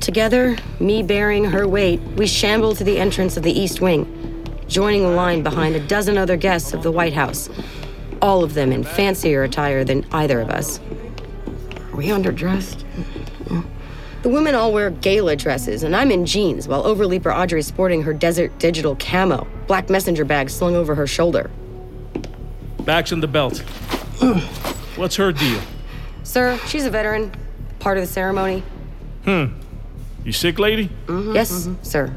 Together, me bearing her weight, we shamble to the entrance of the East Wing, joining a line behind a dozen other guests of the White House, all of them in fancier attire than either of us. Are we underdressed? The women all wear gala dresses, and I'm in jeans, while Overleaper Audrey's sporting her desert digital camo, black messenger bag slung over her shoulder. Backs in the belt. What's her deal? Sir, she's a veteran, part of the ceremony. Hmm. You sick, lady? Yes, sir.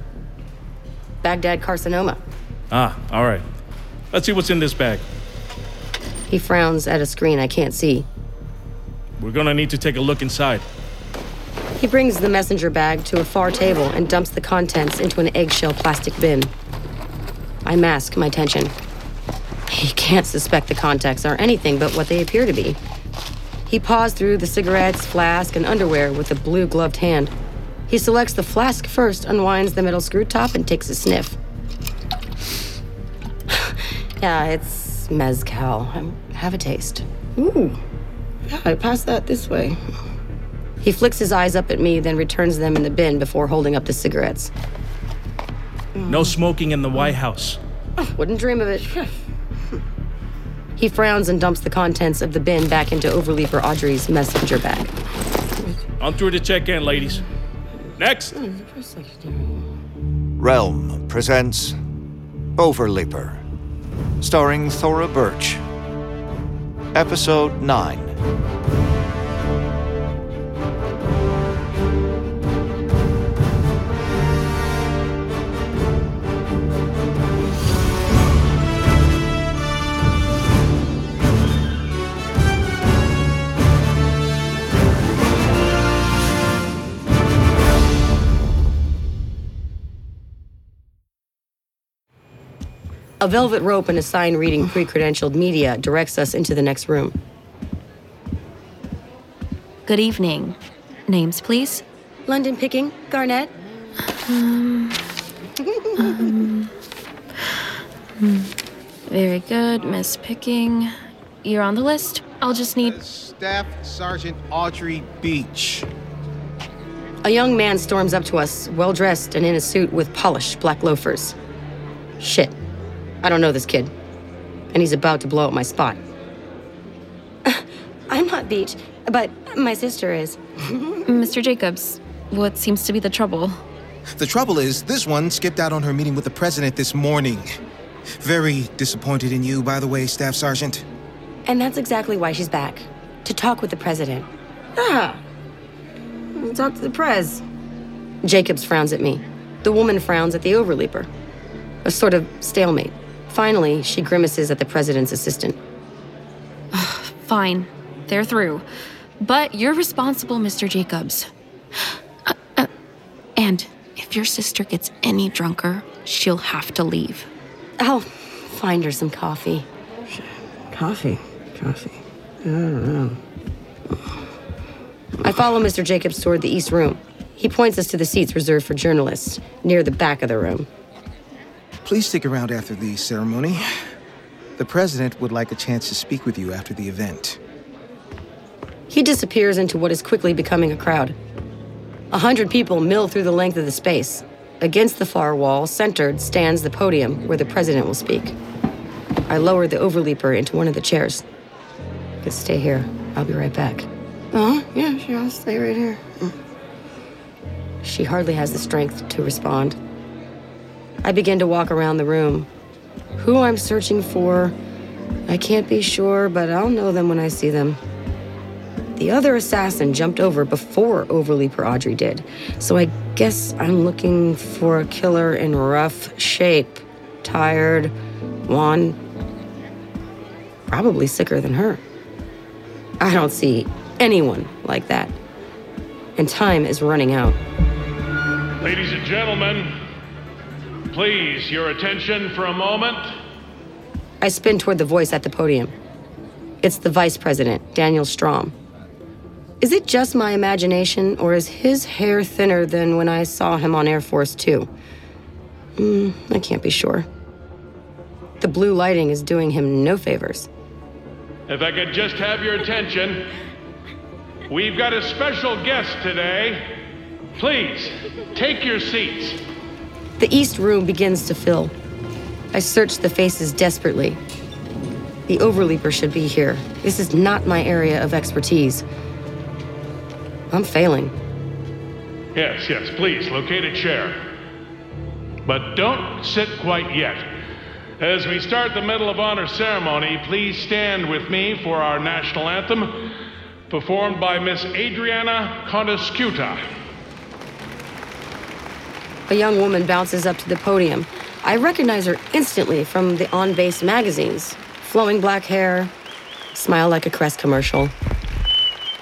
Baghdad carcinoma. Ah, all right. Let's see what's in this bag. He frowns at a screen I can't see. We're gonna need to take a look inside. He brings the messenger bag to a far table and dumps the contents into an eggshell plastic bin. I mask my tension. He can't suspect the contents are anything but what they appear to be. He paws through the cigarettes, flask, and underwear with a blue gloved hand. He selects the flask first, unwinds the metal screw top, and takes a sniff. yeah, it's mezcal. Um, have a taste. Ooh. Yeah, I passed that this way. He flicks his eyes up at me, then returns them in the bin before holding up the cigarettes. No smoking in the White House. Wouldn't dream of it. He frowns and dumps the contents of the bin back into Overleaper Audrey's messenger bag. On through to check in, ladies. Next! Realm presents Overleaper, starring Thora Birch. Episode 9. A velvet rope and a sign reading pre credentialed media directs us into the next room. Good evening. Names, please. London picking, Garnett. Um, hmm. Very good, Miss Picking. You're on the list. I'll just need. Staff Sergeant Audrey Beach. A young man storms up to us, well dressed and in a suit with polished black loafers. Shit. I don't know this kid. And he's about to blow up my spot. I'm not Beach, but my sister is. Mr. Jacobs, what seems to be the trouble? The trouble is, this one skipped out on her meeting with the president this morning. Very disappointed in you, by the way, Staff Sergeant. And that's exactly why she's back. To talk with the president. Ah. Talk to the prez. Jacobs frowns at me. The woman frowns at the overleaper. A sort of stalemate. Finally, she grimaces at the president's assistant. Fine. They're through. But you're responsible, Mr. Jacobs. Uh, uh, and if your sister gets any drunker, she'll have to leave. I'll find her some coffee. Coffee. Coffee. I don't know. I follow Mr. Jacobs toward the east room. He points us to the seats reserved for journalists, near the back of the room. Please stick around after the ceremony. The president would like a chance to speak with you after the event. He disappears into what is quickly becoming a crowd. A hundred people mill through the length of the space. Against the far wall, centered, stands the podium where the president will speak. I lower the overleaper into one of the chairs. Just stay here. I'll be right back. Huh. Yeah, sure. I'll stay right here. She hardly has the strength to respond. I begin to walk around the room. Who I'm searching for, I can't be sure, but I'll know them when I see them. The other assassin jumped over before Overleaper Audrey did, so I guess I'm looking for a killer in rough shape, tired, wan, probably sicker than her. I don't see anyone like that. And time is running out. Ladies and gentlemen, please, your attention for a moment. I spin toward the voice at the podium. It's the vice president, Daniel Strom. Is it just my imagination, or is his hair thinner than when I saw him on Air Force Two? Mm, I can't be sure. The blue lighting is doing him no favors. If I could just have your attention, we've got a special guest today. Please, take your seats. The East Room begins to fill. I search the faces desperately. The Overleaper should be here. This is not my area of expertise. I'm failing. Yes, yes, please, locate a chair. But don't sit quite yet. As we start the Medal of Honor ceremony, please stand with me for our national anthem, performed by Miss Adriana Contescuta. A young woman bounces up to the podium. I recognize her instantly from the on base magazines. Flowing black hair, smile like a Crest commercial.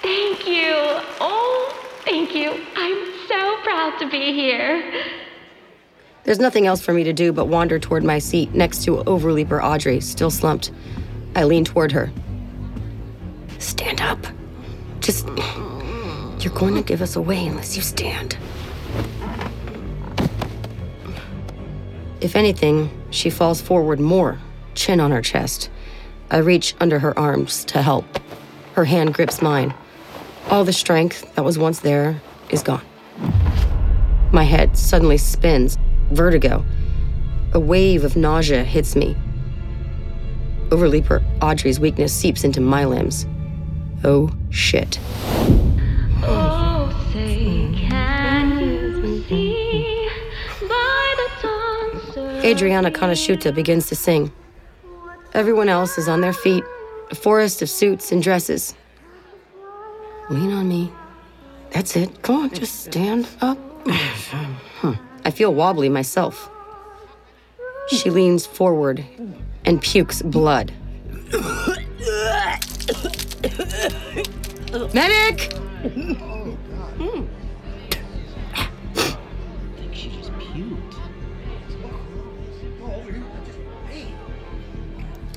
Thank you. Oh, thank you. I'm so proud to be here. There's nothing else for me to do but wander toward my seat next to Overleaper Audrey, still slumped. I lean toward her. Stand up. Just. You're going to give us away unless you stand. If anything, she falls forward more, chin on her chest. I reach under her arms to help. Her hand grips mine. All the strength that was once there is gone. My head suddenly spins, vertigo. A wave of nausea hits me. Overleaper Audrey's weakness seeps into my limbs. Oh shit. Adriana Conosciuta begins to sing. Everyone else is on their feet, a forest of suits and dresses. Lean on me. That's it. Come on, just stand up. Huh. I feel wobbly myself. She leans forward and pukes blood. Medic! Hmm.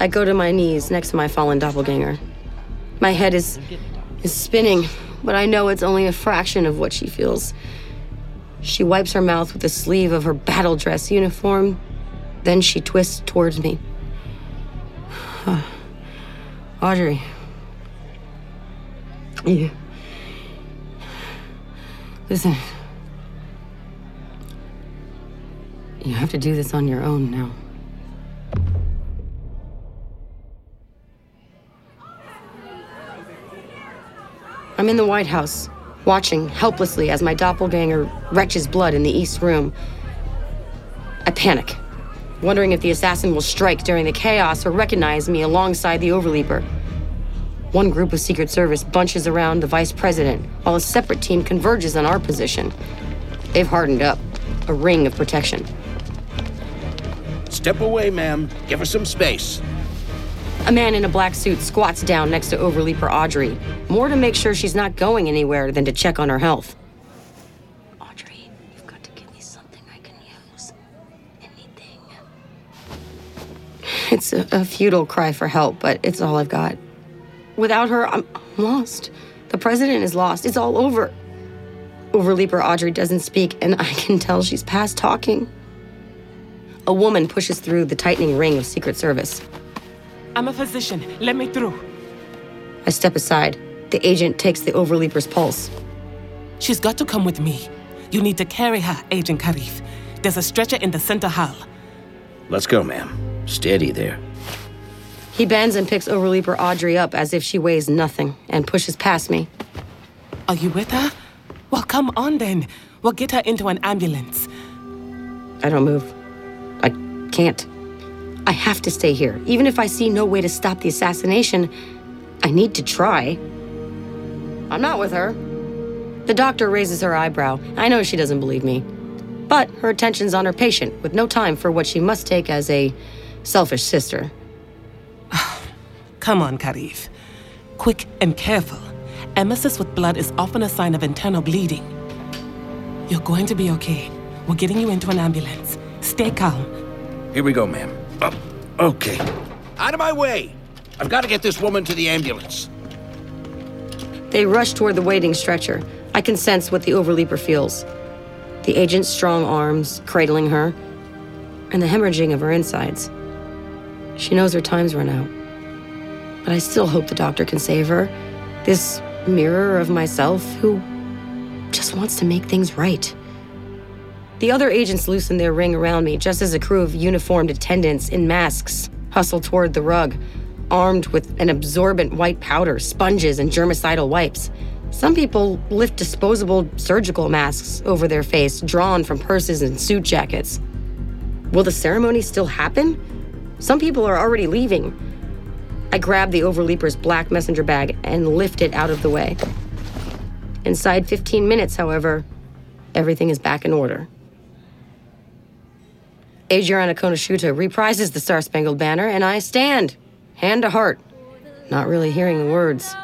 I go to my knees next to my fallen doppelganger. My head is is spinning, but I know it's only a fraction of what she feels. She wipes her mouth with the sleeve of her battle dress uniform, then she twists towards me. Audrey. You. Listen. You have to do this on your own now. I'm in the White House, watching helplessly as my doppelganger retches blood in the East Room. I panic, wondering if the assassin will strike during the chaos or recognize me alongside the Overleaper. One group of Secret Service bunches around the Vice President, while a separate team converges on our position. They've hardened up, a ring of protection. Step away, ma'am. Give her some space. A man in a black suit squats down next to Overleaper Audrey, more to make sure she's not going anywhere than to check on her health. Audrey, you've got to give me something I can use. Anything. It's a, a futile cry for help, but it's all I've got. Without her, I'm lost. The president is lost. It's all over. Overleaper Audrey doesn't speak, and I can tell she's past talking. A woman pushes through the tightening ring of Secret Service. I'm a physician. Let me through. I step aside. The agent takes the overleaper's pulse. She's got to come with me. You need to carry her, Agent Karif. There's a stretcher in the center hall. Let's go, ma'am. Steady there. He bends and picks Overleaper Audrey up as if she weighs nothing and pushes past me. Are you with her? Well, come on then. We'll get her into an ambulance. I don't move. I can't. I have to stay here. Even if I see no way to stop the assassination, I need to try. I'm not with her. The doctor raises her eyebrow. I know she doesn't believe me. But her attention's on her patient, with no time for what she must take as a selfish sister. Come on, Karif. Quick and careful. Emesis with blood is often a sign of internal bleeding. You're going to be okay. We're getting you into an ambulance. Stay calm. Here we go, ma'am. Oh, okay. Out of my way! I've got to get this woman to the ambulance. They rush toward the waiting stretcher. I can sense what the overleaper feels the agent's strong arms cradling her, and the hemorrhaging of her insides. She knows her time's run out. But I still hope the doctor can save her. This mirror of myself who just wants to make things right. The other agents loosen their ring around me just as a crew of uniformed attendants in masks hustle toward the rug, armed with an absorbent white powder, sponges, and germicidal wipes. Some people lift disposable surgical masks over their face, drawn from purses and suit jackets. Will the ceremony still happen? Some people are already leaving. I grab the overleaper's black messenger bag and lift it out of the way. Inside 15 minutes, however, everything is back in order. Adriana Konoshuta reprises the Star Spangled Banner, and I stand, hand to heart, not really hearing the words.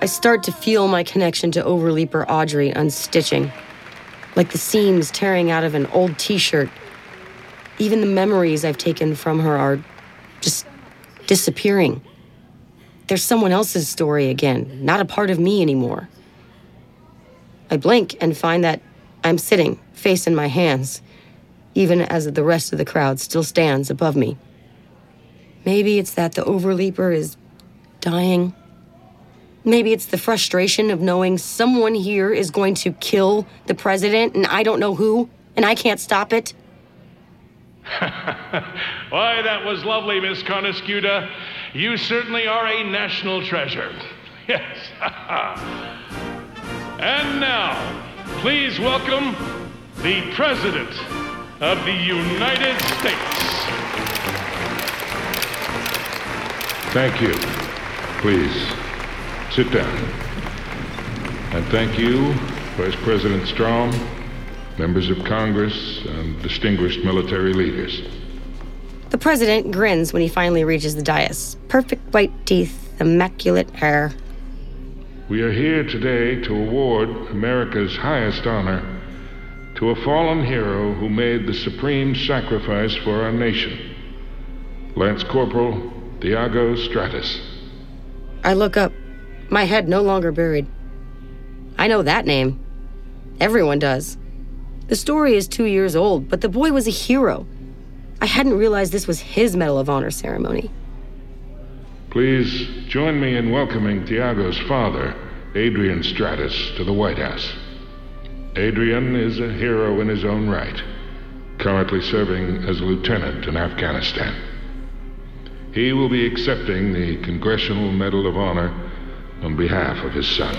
I start to feel my connection to Overleaper Audrey unstitching, like the seams tearing out of an old t shirt. Even the memories I've taken from her are just disappearing. There's someone else's story again, not a part of me anymore. I blink and find that I'm sitting, face in my hands, even as the rest of the crowd still stands above me. Maybe it's that the Overleaper is dying Maybe it's the frustration of knowing someone here is going to kill the president and I don't know who, and I can't stop it. Why, that was lovely, Miss Coniscuta. You certainly are a national treasure. Yes. and now, please welcome the President of the United States. Thank you. Please. Sit down. And thank you, Vice President Strom, members of Congress, and distinguished military leaders. The president grins when he finally reaches the dais. Perfect white teeth, immaculate hair. We are here today to award America's highest honor to a fallen hero who made the supreme sacrifice for our nation Lance Corporal Thiago Stratus. I look up my head no longer buried. I know that name. Everyone does. The story is two years old, but the boy was a hero. I hadn't realized this was his Medal of Honor ceremony. Please join me in welcoming Thiago's father, Adrian Stratus, to the White House. Adrian is a hero in his own right, currently serving as a lieutenant in Afghanistan. He will be accepting the Congressional Medal of Honor on behalf of his son.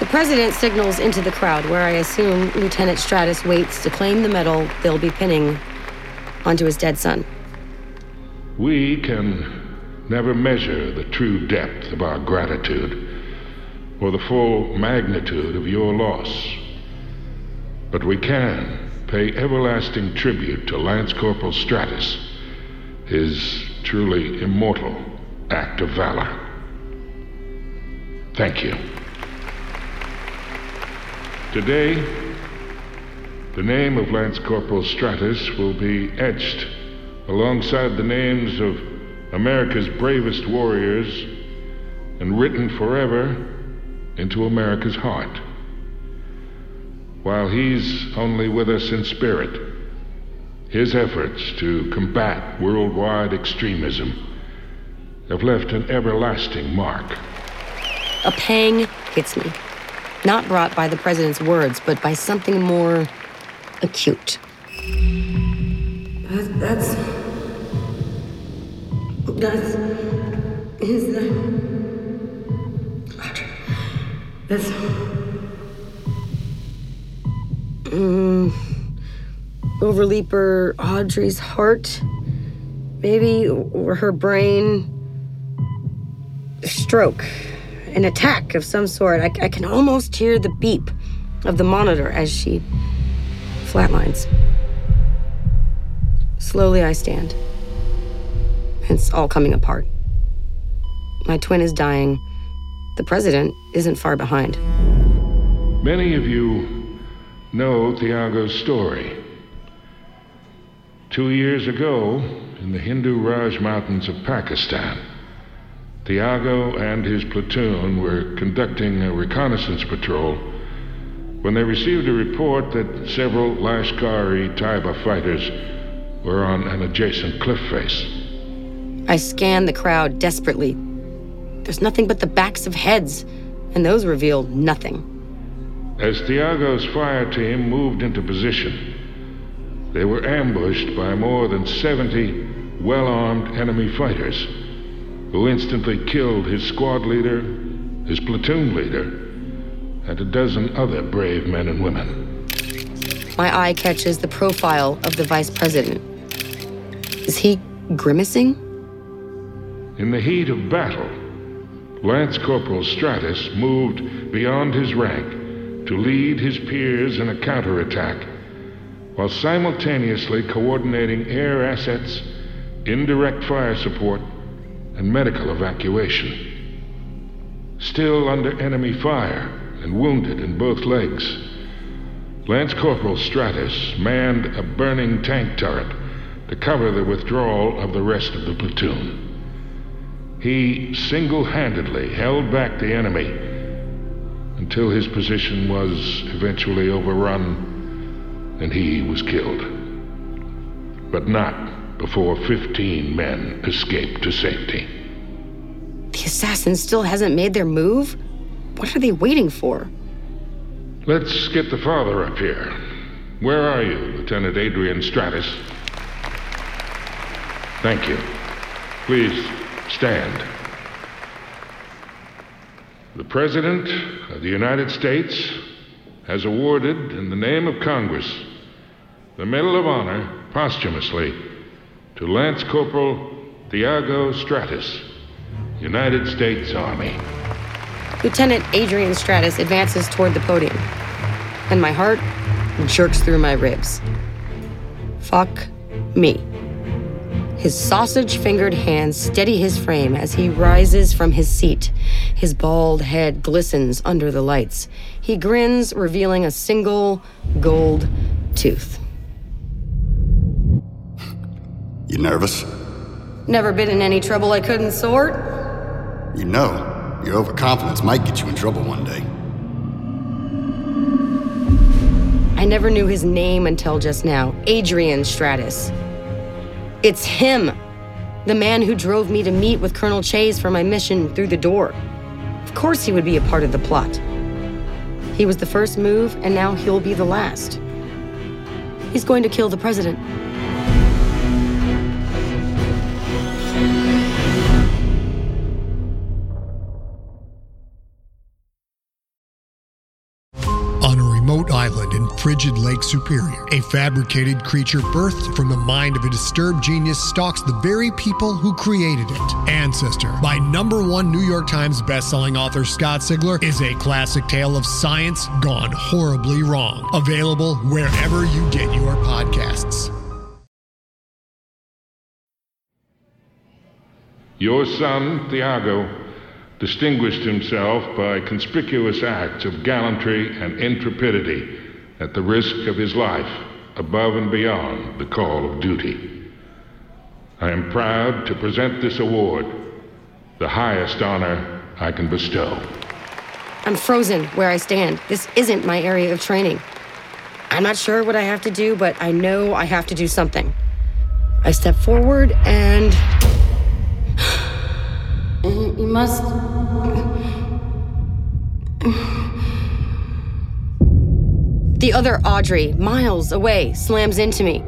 The president signals into the crowd, where I assume Lieutenant Stratus waits to claim the medal they'll be pinning onto his dead son. We can never measure the true depth of our gratitude or the full magnitude of your loss. But we can pay everlasting tribute to Lance Corporal Stratus, his truly immortal act of valor. Thank you. Today, the name of Lance Corporal Stratus will be etched alongside the names of America's bravest warriors and written forever into America's heart. while he's only with us in spirit. His efforts to combat worldwide extremism have left an everlasting mark. A pang hits me. Not brought by the president's words, but by something more acute. That, that's. That's. Is that. That's. Mm, Overleaper Audrey's heart, maybe, or her brain. Stroke, an attack of some sort. I, I can almost hear the beep of the monitor as she flatlines. Slowly, I stand. It's all coming apart. My twin is dying. The president isn't far behind. Many of you know Thiago's story. Two years ago, in the Hindu Raj Mountains of Pakistan, Thiago and his platoon were conducting a reconnaissance patrol when they received a report that several Lashkar-e-Taiba fighters were on an adjacent cliff face. I scan the crowd desperately. There's nothing but the backs of heads, and those reveal nothing. As Thiago's fire team moved into position, they were ambushed by more than 70 well armed enemy fighters, who instantly killed his squad leader, his platoon leader, and a dozen other brave men and women. My eye catches the profile of the vice president. Is he grimacing? In the heat of battle, Lance Corporal Stratus moved beyond his rank to lead his peers in a counterattack, while simultaneously coordinating air assets, indirect fire support, and medical evacuation. Still under enemy fire and wounded in both legs, Lance Corporal Stratus manned a burning tank turret to cover the withdrawal of the rest of the platoon. He single handedly held back the enemy until his position was eventually overrun and he was killed. But not before 15 men escaped to safety. The assassin still hasn't made their move? What are they waiting for? Let's get the father up here. Where are you, Lieutenant Adrian Stratus? Thank you. Please stand. The President of the United States has awarded, in the name of Congress, the Medal of Honor posthumously to Lance Corporal Thiago Stratus, United States Army. Lieutenant Adrian Stratus advances toward the podium, and my heart jerks through my ribs. Fuck me. His sausage fingered hands steady his frame as he rises from his seat. His bald head glistens under the lights. He grins, revealing a single gold tooth. You nervous? Never been in any trouble I couldn't sort? You know, your overconfidence might get you in trouble one day. I never knew his name until just now Adrian Stratus. It's him, the man who drove me to meet with Colonel Chase for my mission through the door. Of course, he would be a part of the plot. He was the first move, and now he'll be the last. He's going to kill the president. Frigid Lake Superior, a fabricated creature birthed from the mind of a disturbed genius stalks the very people who created it. Ancestor, by number one New York Times bestselling author Scott Sigler, is a classic tale of science gone horribly wrong. Available wherever you get your podcasts. Your son, Thiago, distinguished himself by conspicuous acts of gallantry and intrepidity at the risk of his life above and beyond the call of duty. I am proud to present this award, the highest honor I can bestow. I'm frozen where I stand. This isn't my area of training. I'm not sure what I have to do, but I know I have to do something. I step forward and. You must. The other Audrey, miles away, slams into me.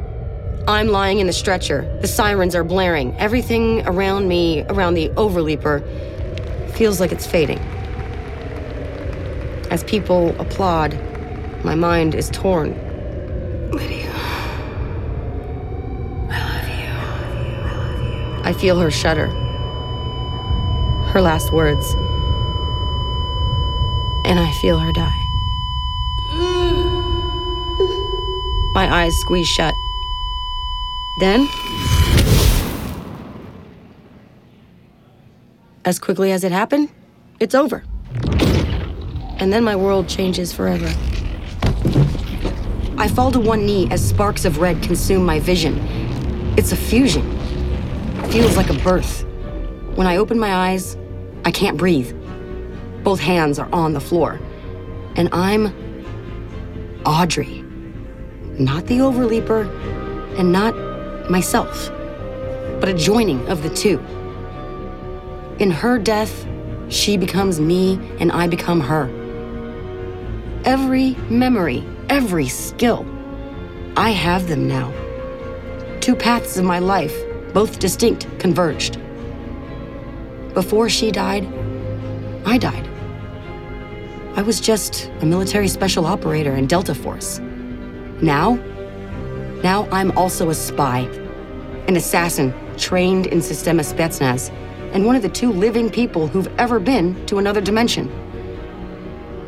I'm lying in the stretcher. The sirens are blaring. Everything around me, around the overleaper, feels like it's fading. As people applaud, my mind is torn. Lydia. I love you. I love you. I love you. I feel her shudder. Her last words. And I feel her die. My eyes squeeze shut. Then, as quickly as it happened, it's over. And then my world changes forever. I fall to one knee as sparks of red consume my vision. It's a fusion. Feels like a birth. When I open my eyes, I can't breathe. Both hands are on the floor. And I'm Audrey. Not the overleaper, and not myself, but a joining of the two. In her death, she becomes me and I become her. Every memory, every skill, I have them now. Two paths of my life, both distinct, converged. Before she died, I died. I was just a military special operator in Delta Force. Now, now I'm also a spy, an assassin trained in Sistema Spetsnaz, and one of the two living people who've ever been to another dimension.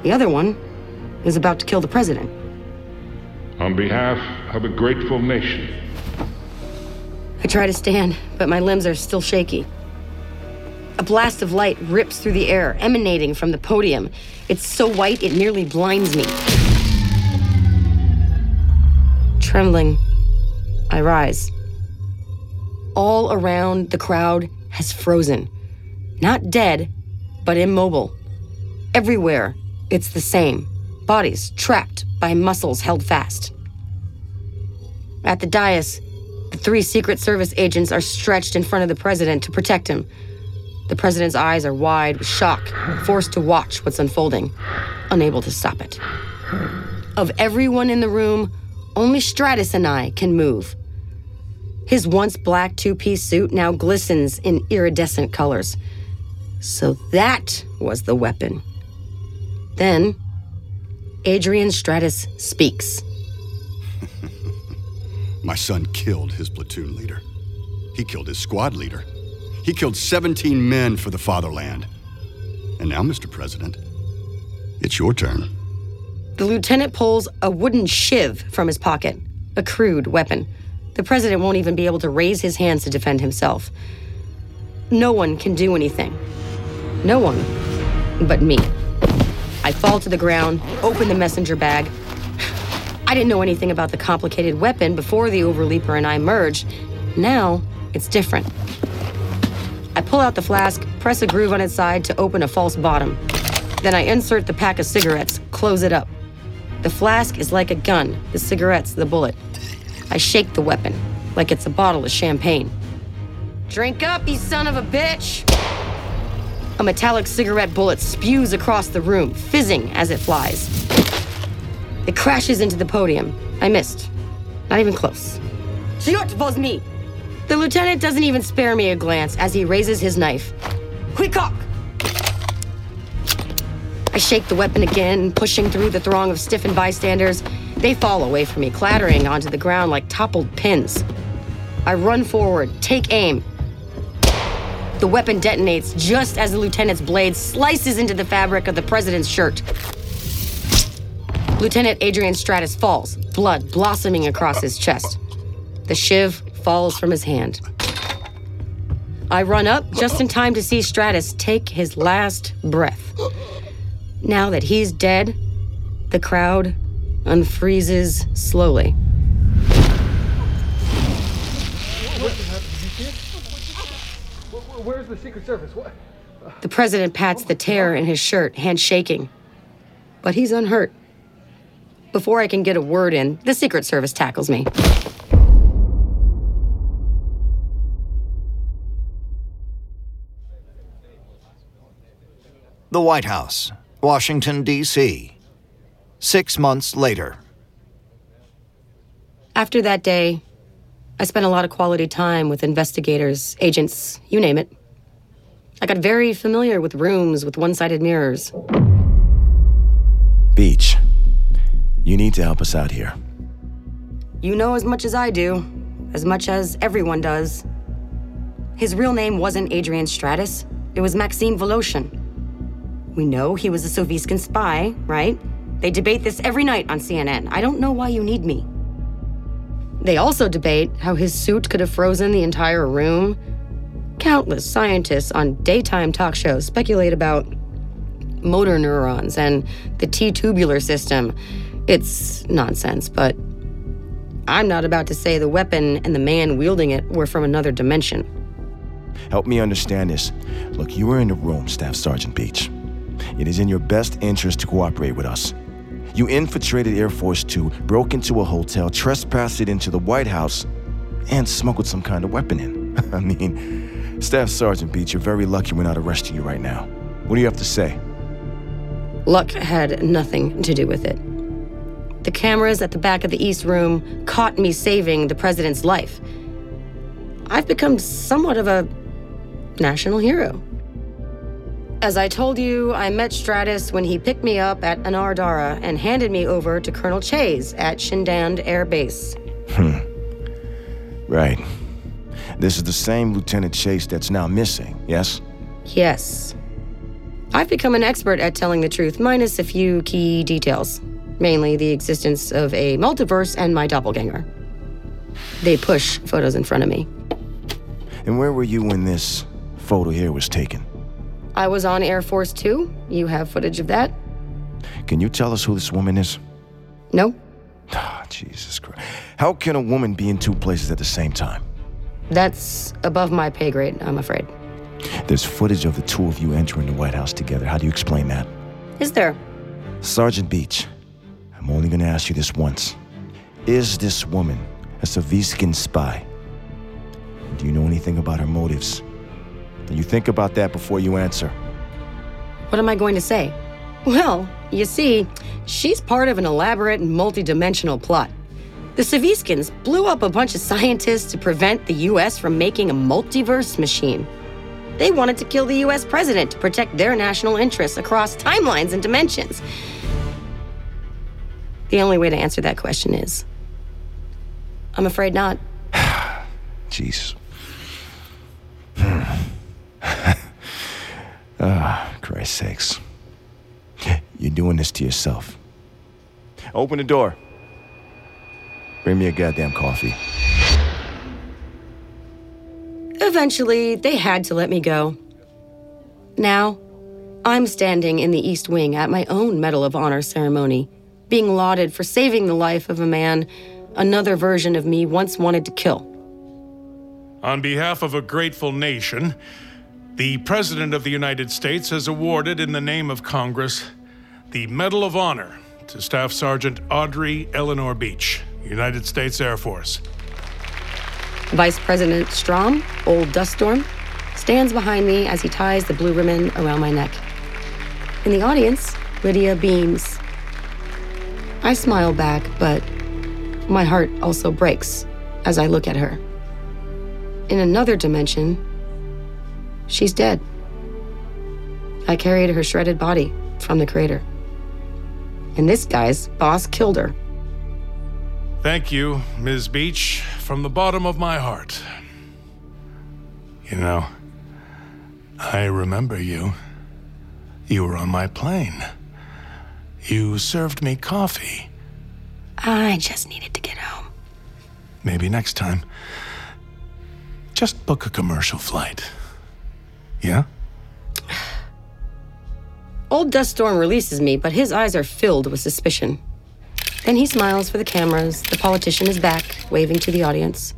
The other one is about to kill the president. On behalf of a grateful nation, I try to stand, but my limbs are still shaky. A blast of light rips through the air, emanating from the podium. It's so white it nearly blinds me. Trembling, I rise. All around, the crowd has frozen. Not dead, but immobile. Everywhere, it's the same bodies trapped by muscles held fast. At the dais, the three Secret Service agents are stretched in front of the president to protect him. The president's eyes are wide with shock, forced to watch what's unfolding, unable to stop it. Of everyone in the room, only Stratus and I can move. His once black two piece suit now glistens in iridescent colors. So that was the weapon. Then, Adrian Stratus speaks. My son killed his platoon leader. He killed his squad leader. He killed 17 men for the fatherland. And now, Mr. President, it's your turn. The lieutenant pulls a wooden shiv from his pocket, a crude weapon. The president won't even be able to raise his hands to defend himself. No one can do anything. No one but me. I fall to the ground, open the messenger bag. I didn't know anything about the complicated weapon before the Overleaper and I merged. Now, it's different. I pull out the flask, press a groove on its side to open a false bottom. Then I insert the pack of cigarettes, close it up. The flask is like a gun, the cigarette's the bullet. I shake the weapon, like it's a bottle of champagne. Drink up, you son of a bitch! A metallic cigarette bullet spews across the room, fizzing as it flies. It crashes into the podium. I missed. Not even close. Shiot was me! The lieutenant doesn't even spare me a glance as he raises his knife. Quick cock! I shake the weapon again, pushing through the throng of stiffened bystanders. They fall away from me, clattering onto the ground like toppled pins. I run forward, take aim. The weapon detonates just as the lieutenant's blade slices into the fabric of the president's shirt. Lieutenant Adrian Stratus falls, blood blossoming across his chest. The shiv falls from his hand. I run up just in time to see Stratus take his last breath. Now that he's dead, the crowd unfreezes slowly. Where's the Secret Service? What? The president pats the tear in his shirt, hand shaking. But he's unhurt. Before I can get a word in, the Secret Service tackles me. The White House, Washington, D.C. Six months later. After that day, I spent a lot of quality time with investigators, agents, you name it. I got very familiar with rooms with one sided mirrors. Beach, you need to help us out here. You know as much as I do, as much as everyone does. His real name wasn't Adrian Stratus, it was Maxime Voloshin. We know he was a Soviskin spy, right? They debate this every night on CNN. I don't know why you need me. They also debate how his suit could have frozen the entire room. Countless scientists on daytime talk shows speculate about motor neurons and the T tubular system. It's nonsense, but I'm not about to say the weapon and the man wielding it were from another dimension. Help me understand this. Look, you were in the room, Staff Sergeant Beach. It is in your best interest to cooperate with us. You infiltrated Air Force Two, broke into a hotel, trespassed into the White House, and smuggled some kind of weapon in. I mean, Staff Sergeant Beach, you're very lucky we're not arresting you right now. What do you have to say? Luck had nothing to do with it. The cameras at the back of the East Room caught me saving the president's life. I've become somewhat of a national hero. As I told you, I met Stratus when he picked me up at Anardara and handed me over to Colonel Chase at Shindand Air Base. Hmm. Right. This is the same Lieutenant Chase that's now missing, yes? Yes. I've become an expert at telling the truth, minus a few key details, mainly the existence of a multiverse and my doppelganger. They push photos in front of me. And where were you when this photo here was taken? I was on Air Force Two. You have footage of that? Can you tell us who this woman is? No. Ah, Jesus Christ. How can a woman be in two places at the same time? That's above my pay grade, I'm afraid. There's footage of the two of you entering the White House together. How do you explain that? Is there? Sergeant Beach, I'm only gonna ask you this once. Is this woman a Soviskin spy? Do you know anything about her motives? And you think about that before you answer. What am I going to say? Well, you see, she's part of an elaborate and multidimensional plot. The Soviskins blew up a bunch of scientists to prevent the US from making a multiverse machine. They wanted to kill the US president to protect their national interests across timelines and dimensions. The only way to answer that question is I'm afraid not. Jesus. Ah, Christ's sakes. You're doing this to yourself. Open the door. Bring me a goddamn coffee. Eventually, they had to let me go. Now, I'm standing in the East Wing at my own Medal of Honor ceremony, being lauded for saving the life of a man another version of me once wanted to kill. On behalf of a grateful nation, the President of the United States has awarded, in the name of Congress, the Medal of Honor to Staff Sergeant Audrey Eleanor Beach, United States Air Force. Vice President Strom, old dust storm, stands behind me as he ties the blue ribbon around my neck. In the audience, Lydia beams. I smile back, but my heart also breaks as I look at her. In another dimension, she's dead. I carried her shredded body from the crater. And this guy's boss killed her. Thank you, Ms. Beach, from the bottom of my heart. You know, I remember you. You were on my plane. You served me coffee. I just needed to get home. Maybe next time. Just book a commercial flight. Yeah? Old Dust Storm releases me, but his eyes are filled with suspicion. Then he smiles for the cameras. The politician is back, waving to the audience.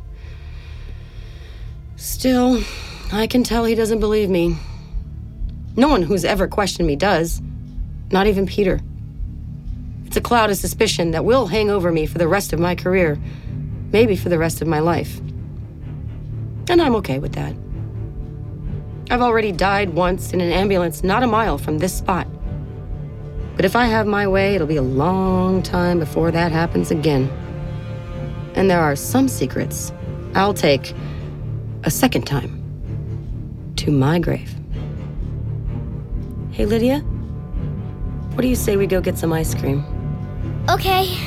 Still, I can tell he doesn't believe me. No one who's ever questioned me does. Not even Peter. It's a cloud of suspicion that will hang over me for the rest of my career, maybe for the rest of my life. And I'm okay with that. I've already died once in an ambulance not a mile from this spot. But if I have my way, it'll be a long time before that happens again. And there are some secrets I'll take a second time to my grave. Hey, Lydia, what do you say we go get some ice cream? Okay.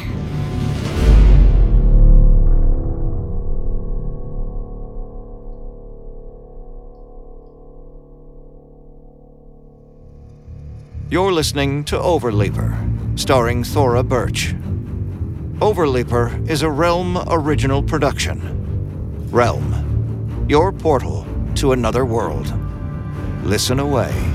You're listening to Overleaper, starring Thora Birch. Overleaper is a Realm original production. Realm, your portal to another world. Listen away.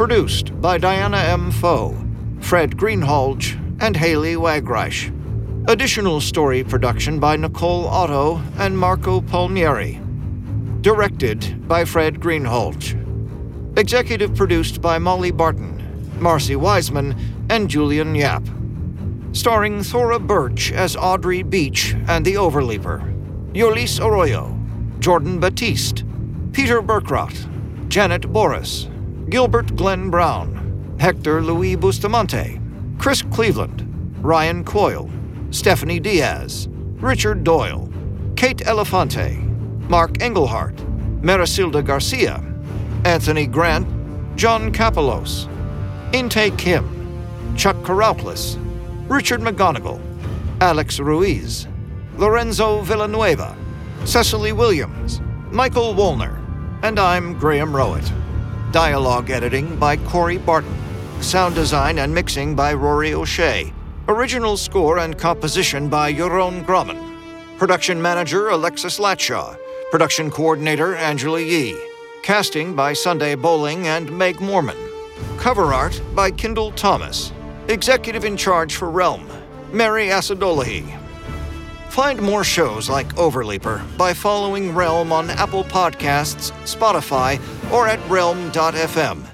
Produced by Diana M. Foe, Fred Greenhalgh, and Haley Wagreich. Additional story production by Nicole Otto and Marco Palmieri. Directed by Fred Greenhalgh. Executive produced by Molly Barton, Marcy Wiseman, and Julian Yap. Starring Thora Birch as Audrey Beach and the Overleaper, Yolis Arroyo, Jordan Batiste, Peter Burkrot, Janet Boris, Gilbert Glenn Brown, Hector Louis Bustamante, Chris Cleveland, Ryan Coyle, Stephanie Diaz, Richard Doyle, Kate Elefante, Mark Engelhardt, Marisilda Garcia, Anthony Grant, John Kapelos, Intake Kim, Chuck Karauplis, Richard McGonagle, Alex Ruiz, Lorenzo Villanueva, Cecily Williams, Michael Wolner, and I'm Graham Rowett. Dialogue editing by Corey Barton. Sound design and mixing by Rory O'Shea. Original score and composition by Jeroen Grumman. Production manager Alexis Latshaw. Production coordinator Angela Yee. Casting by Sunday Boling and Meg Morman. Cover art by Kendall Thomas. Executive in charge for Realm, Mary Asadolahi. Find more shows like Overleaper by following Realm on Apple Podcasts, Spotify, or at realm.fm.